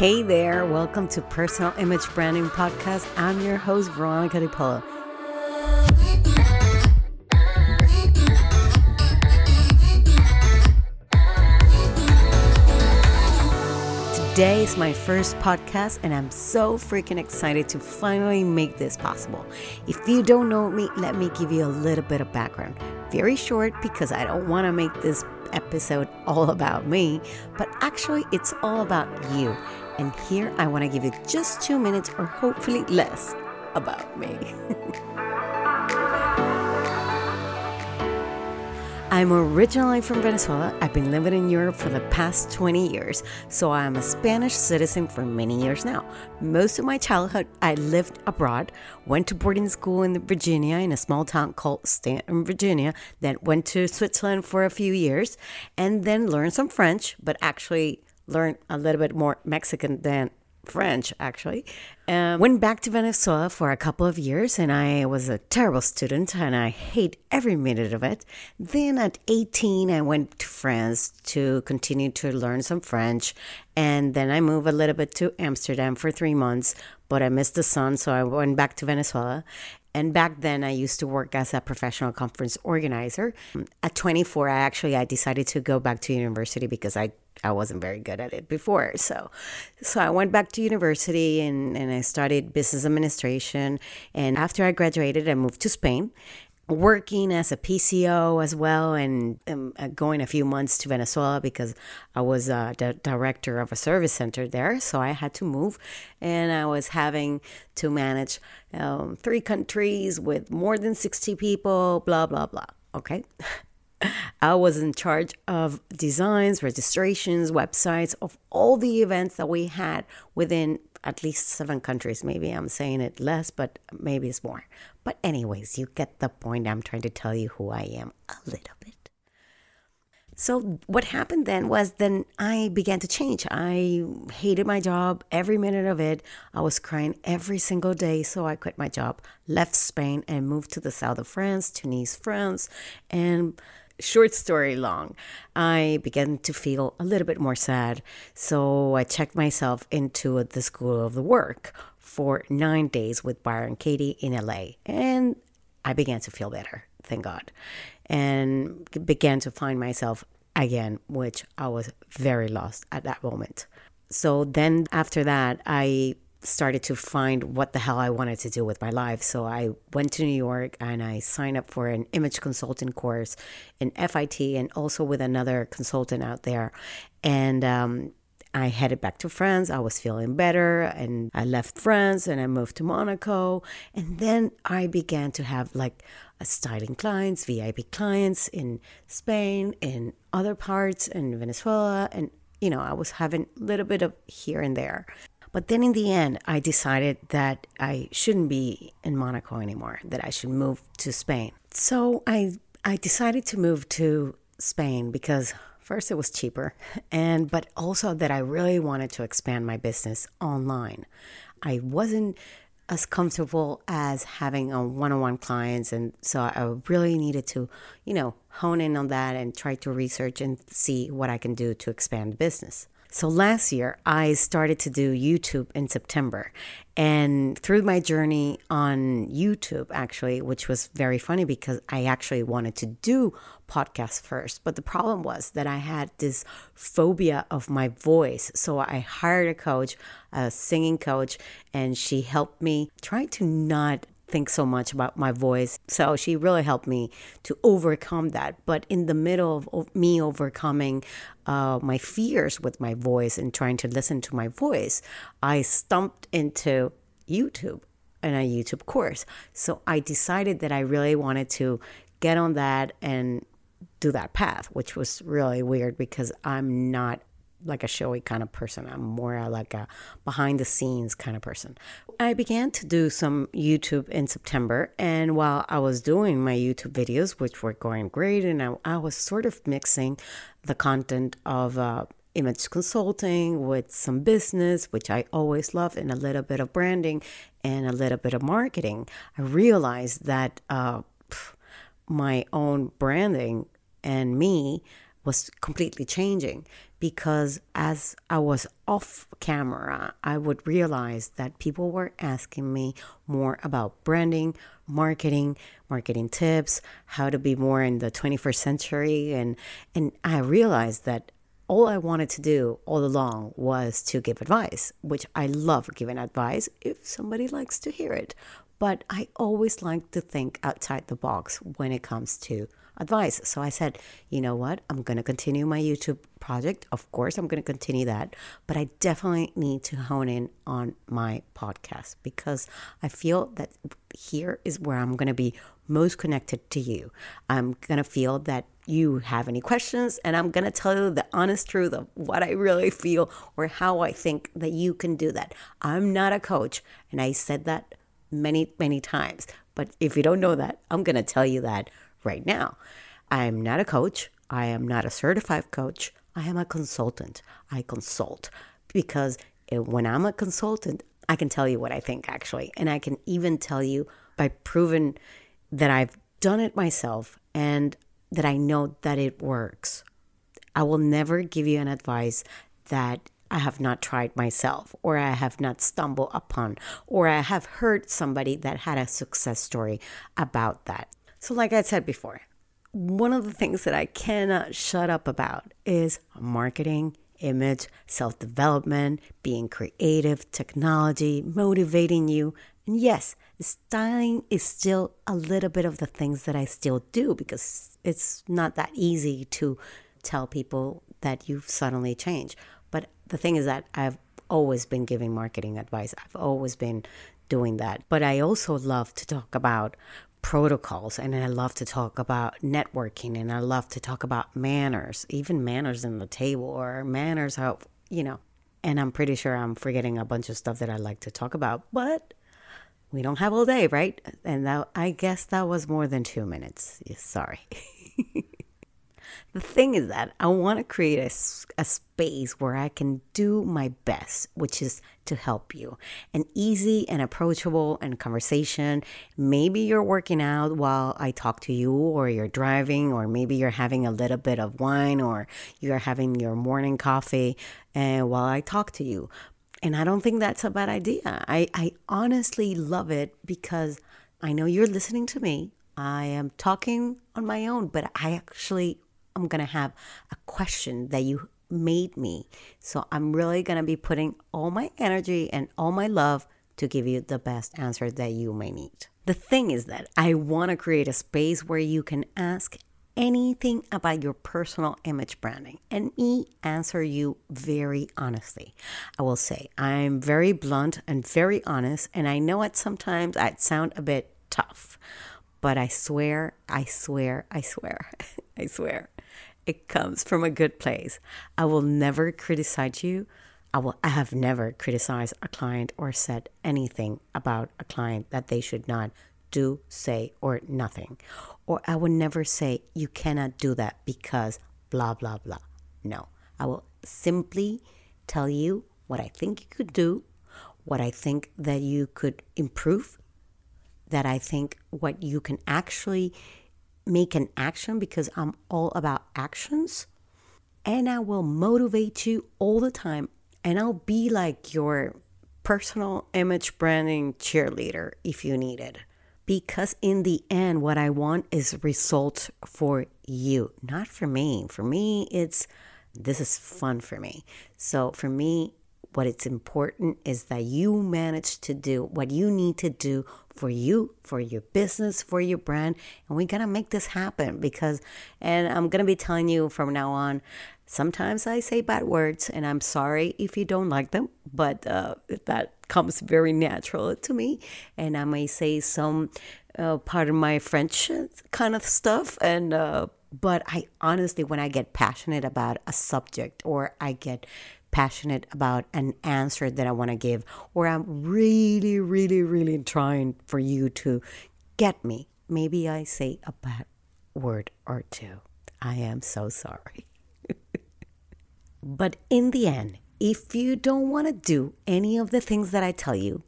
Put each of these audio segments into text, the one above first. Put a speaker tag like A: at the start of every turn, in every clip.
A: Hey there, welcome to Personal Image Branding Podcast. I'm your host, Veronica DiPolo. Today is my first podcast, and I'm so freaking excited to finally make this possible. If you don't know me, let me give you a little bit of background. Very short because I don't want to make this episode all about me, but actually, it's all about you. And here I want to give you just two minutes or hopefully less about me. I'm originally from Venezuela. I've been living in Europe for the past 20 years, so I'm a Spanish citizen for many years now. Most of my childhood, I lived abroad, went to boarding school in Virginia in a small town called Staunton, Virginia, then went to Switzerland for a few years, and then learned some French, but actually learned a little bit more Mexican than French, actually. Um, went back to Venezuela for a couple of years, and I was a terrible student, and I hate every minute of it. Then at 18, I went to France to continue to learn some French, and then I moved a little bit to Amsterdam for three months, but I missed the sun, so I went back to Venezuela. And back then, I used to work as a professional conference organizer. At 24, I actually I decided to go back to university because I I wasn't very good at it before. So, so I went back to university and, and I studied business administration. And after I graduated, I moved to Spain, working as a PCO as well, and um, uh, going a few months to Venezuela because I was uh, director of a service center there. So I had to move, and I was having to manage um, three countries with more than 60 people, blah, blah, blah. Okay. I was in charge of designs, registrations, websites of all the events that we had within at least seven countries. Maybe I'm saying it less, but maybe it's more. But, anyways, you get the point. I'm trying to tell you who I am a little bit. So, what happened then was then I began to change. I hated my job, every minute of it. I was crying every single day. So, I quit my job, left Spain, and moved to the south of France, to Nice, France, and short story long, I began to feel a little bit more sad. So I checked myself into the School of the Work for nine days with Byron Katie in LA. And I began to feel better, thank God. And began to find myself again, which I was very lost at that moment. So then after that, I started to find what the hell I wanted to do with my life. So I went to New York and I signed up for an image consulting course in FIT and also with another consultant out there. And um, I headed back to France. I was feeling better and I left France and I moved to Monaco. And then I began to have like styling clients, VIP clients in Spain, in other parts, in Venezuela. And, you know, I was having a little bit of here and there. But then in the end, I decided that I shouldn't be in Monaco anymore, that I should move to Spain. So I, I decided to move to Spain because first it was cheaper and but also that I really wanted to expand my business online. I wasn't as comfortable as having a one-on-one clients and so I really needed to, you know, hone in on that and try to research and see what I can do to expand the business. So last year, I started to do YouTube in September. And through my journey on YouTube, actually, which was very funny because I actually wanted to do podcasts first. But the problem was that I had this phobia of my voice. So I hired a coach, a singing coach, and she helped me try to not think so much about my voice. So she really helped me to overcome that. But in the middle of, me overcoming uh, my fears with my voice and trying to listen to my voice, I stumped into YouTube and a YouTube course. So I decided that I really wanted to get on that and do that path, which was really weird because I'm not like a showy kind of person. I'm more like a behind the scenes kind of person. I began to do some YouTube in September, and while I was doing my YouTube videos, which were going great, and I, I was sort of mixing the content of uh, image consulting with some business, which I always love, and a little bit of branding and a little bit of marketing, I realized that uh, my own branding and me was completely changing because as I was off camera, I would realize that people were asking me more about branding, marketing, marketing tips, how to be more in the 21st century and and I realized that all I wanted to do all along was to give advice, which I love giving advice if somebody likes to hear it. But I always like to think outside the box when it comes to advice. So I said, you know what? I'm going to continue my YouTube project. Of course, I'm going to continue that. But I definitely need to hone in on my podcast because I feel that here is where I'm going to be most connected to you. I'm going to feel that you have any questions and I'm going to tell you the honest truth of what I really feel or how I think that you can do that. I'm not a coach and I said that many many times. But if you don't know that, I'm going to tell you that right now. I am not a coach. I am not a certified coach. I am a consultant. I consult because when I'm a consultant, I can tell you what I think actually. And I can even tell you by proven that I've done it myself and that I know that it works. I will never give you an advice that I have not tried myself, or I have not stumbled upon, or I have heard somebody that had a success story about that. So, like I said before, one of the things that I cannot shut up about is marketing, image, self development, being creative, technology, motivating you. And yes, styling is still a little bit of the things that I still do because it's not that easy to tell people that you've suddenly changed. But the thing is that I've always been giving marketing advice, I've always been doing that. But I also love to talk about protocols and I love to talk about networking and I love to talk about manners, even manners in the table or manners how, you know. And I'm pretty sure I'm forgetting a bunch of stuff that I like to talk about, but we don't have all day, right? And that, I guess that was more than two minutes. Sorry. The thing is that I want to create a, a space where I can do my best, which is to help you. An easy and approachable and conversation. Maybe you're working out while I talk to you, or you're driving, or maybe you're having a little bit of wine, or you're having your morning coffee and uh, while I talk to you. And I don't think that's a bad idea. I, I honestly love it because I know you're listening to me. I am talking on my own, but I actually I'm going to have a question that you made me. So I'm really going to be putting all my energy and all my love to give you the best answer that you may need. The thing is that I want to create a space where you can ask anything about your personal image branding and me answer you very honestly. I will say I'm very blunt and very honest, and I know it sometimes I sound a bit tough, but I swear, I swear, I swear, I swear it comes from a good place. I will never criticize you. I will I have never criticized a client or said anything about a client that they should not do, say, or nothing. Or I would never say you cannot do that because blah blah blah. No. I will simply tell you what I think you could do, what I think that you could improve, that I think what you can actually make an action because I'm all about actions. And I will motivate you all the time. And I'll be like your personal image branding cheerleader if you need it. Because in the end, what I want is results for you, not for me. For me, it's this is fun for me. So for me, what it's important is that you manage to do what you need to do for you, for your business, for your brand. And we got to make this happen because, and I'm to be telling you from now on, sometimes I say bad words and I'm sorry if you don't like them, but uh, that comes very natural to me. And I may say some, uh, part of my French kind of stuff. And, uh, but I honestly, when I get passionate about a subject or I get passionate about an answer that I want to give, or I'm really, really, really trying for you to get me, maybe I say a bad word or two. I am so sorry. but in the end, if you don't want to do any of the things that I tell you,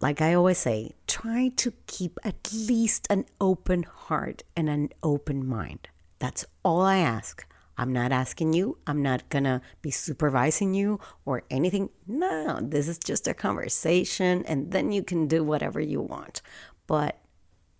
A: like I always say, try to keep at least an open heart and an open mind. That's all I ask. I'm not asking you, I'm not gonna be supervising you or anything. No, this is just a conversation, and then you can do whatever you want. But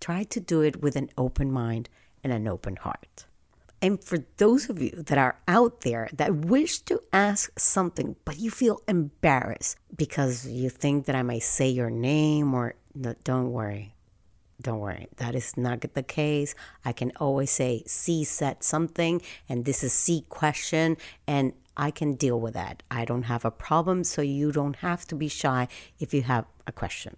A: try to do it with an open mind and an open heart. And for those of you that are out there that wish to ask something, but you feel embarrassed because you think that I might say your name or no, don't worry. Don't worry. That is not the case. I can always say C said something and this is C question and I can deal with that. I don't have a problem, so you don't have to be shy if you have a question.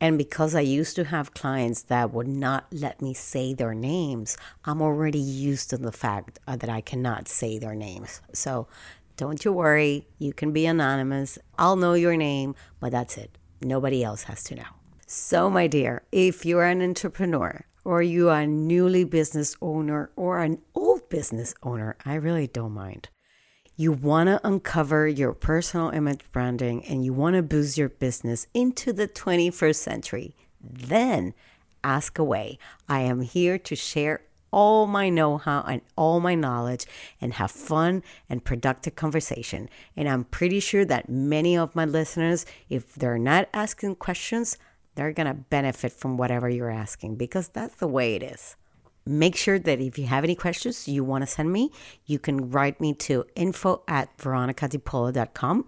A: And because I used to have clients that would not let me say their names, I'm already used to the fact uh, that I cannot say their names. So don't you worry, you can be anonymous. I'll know your name, but that's it. Nobody else has to know. So, my dear, if you're an entrepreneur or you are a newly business owner or an old business owner, I really don't mind. You want to uncover your personal image branding and you want to boost your business into the 21st century. Then ask away. I am here to share all my know how and all my knowledge and have fun and productive conversation. And I'm pretty sure that many of my listeners, if they're not asking questions, they're going to benefit from whatever you're asking because that's the way it is make sure that if you have any questions you want to send me, you can write me to info at veronicadipola.com.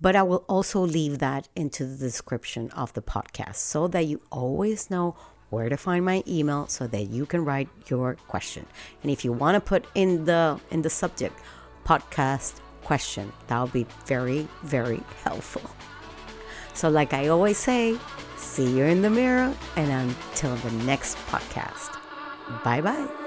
A: But I will also leave that into the description of the podcast so that you always know where to find my email so that you can write your question. And if you want to put in the in the subject podcast question, that'll be very, very helpful. So like I always say, see you in the mirror and until the next podcast. Bye bye.